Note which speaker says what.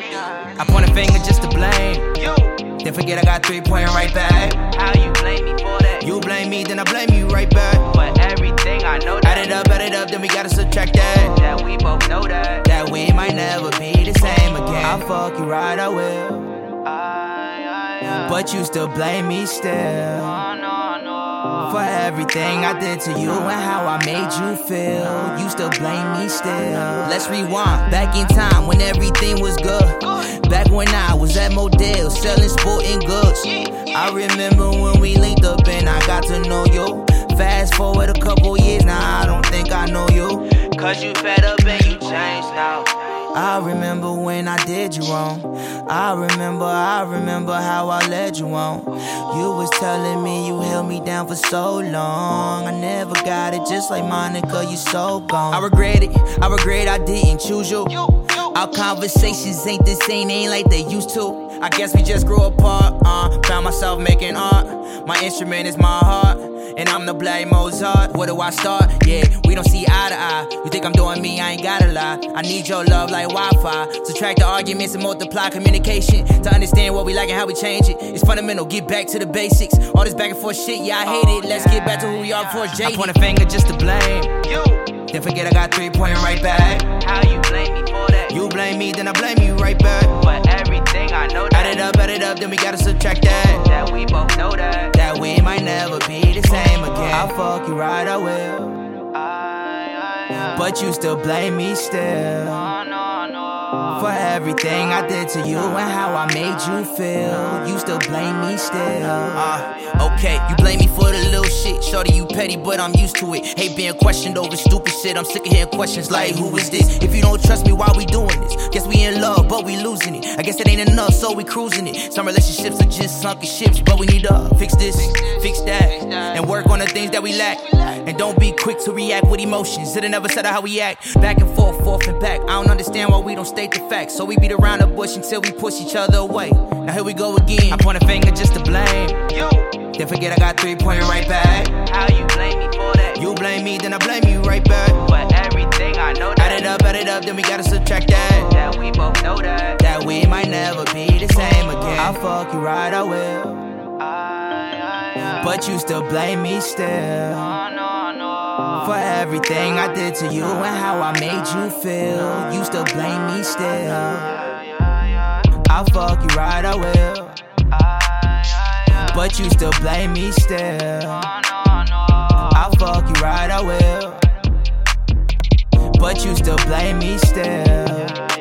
Speaker 1: finger just to blame.
Speaker 2: You,
Speaker 1: Then forget I got three pointing right back.
Speaker 2: how you blame me for that?
Speaker 1: You blame me, then I blame you right back.
Speaker 2: for everything I know That.
Speaker 1: Add it up, add it up, then we gotta subtract that.
Speaker 2: that we both know that.
Speaker 1: That we might never be the same again. I'll fuck you right, I will.
Speaker 2: I, I, I,
Speaker 1: But you still blame me still.
Speaker 2: no, no, no.
Speaker 1: For everything I did to you and how I made you feel. You still blame me still. Let's rewind back in time when everything was good. Was Modell selling sporting goods. I remember when we linked up I remember when I did you wrong. I remember, I remember how I led you on. You was telling me you held me down for so long. I never got it, just like Monica, you so gone. I regret it, I regret I didn't choose you. Our conversations ain't the same, ain't like they used to. I guess we just grew apart. Uh, found myself making art. My instrument is my heart. And I'm the black Mozart. Where do I start? Yeah, we don't see eye to eye. You think I'm doing me? I ain't gotta lie. I need your love like Wi-Fi. Subtract the arguments and multiply communication to understand what we like and how we change it. It's fundamental. Get back to the basics. All this back and forth shit, yeah, I hate it. Let's get back to who we are before Jay. I point a finger just to blame.
Speaker 2: You,
Speaker 1: Then forget I got three pointing right back.
Speaker 2: how you blame me for that?
Speaker 1: You blame me, then I blame you right back.
Speaker 2: for everything I know That.
Speaker 1: Add it up, add it up, then we gotta subtract that.
Speaker 2: that we both know that.
Speaker 1: I'll fuck you right, I will.
Speaker 2: I, I, I,
Speaker 1: But you still blame me still.
Speaker 2: no, no, no.
Speaker 1: For everything I did to you and how I made you feel. You still blame me still. Uh, okay, you blame me for the little shit. Shorty, you petty, but I'm used to it. Hate being questioned over stupid shit. I'm sick of hearing questions like, who is this? If you don't trust me, why we doing this? Guess we in love, but we losing it. I guess it ain't enough, so we cruising it. Some relationships are just sunken ships, but we need to fix this, fix that, and work on the things that we lack. And don't be quick to react with emotions. It'll never settle how we act. Back and forth, forth and back. I don't understand why we don't state the facts. So we beat around the bush until we push each other away. Now here we go again. I point a finger just to blame.
Speaker 2: You,
Speaker 1: Then forget I got three pointing right back.
Speaker 2: how you blame me for that?
Speaker 1: You blame me, then I blame you right back.
Speaker 2: for everything I know
Speaker 1: Add it up, add it up, then we gotta subtract that.
Speaker 2: that we both know that.
Speaker 1: That we might never be the same again. I'll fuck you right, I will.
Speaker 2: I, I, I,
Speaker 1: But you still blame me still. For everything I did to you and how I made you feel. You still blame me still. I'll fuck you right, I will. But you still blame me still. I'll fuck you right, I will. But you still blame me still.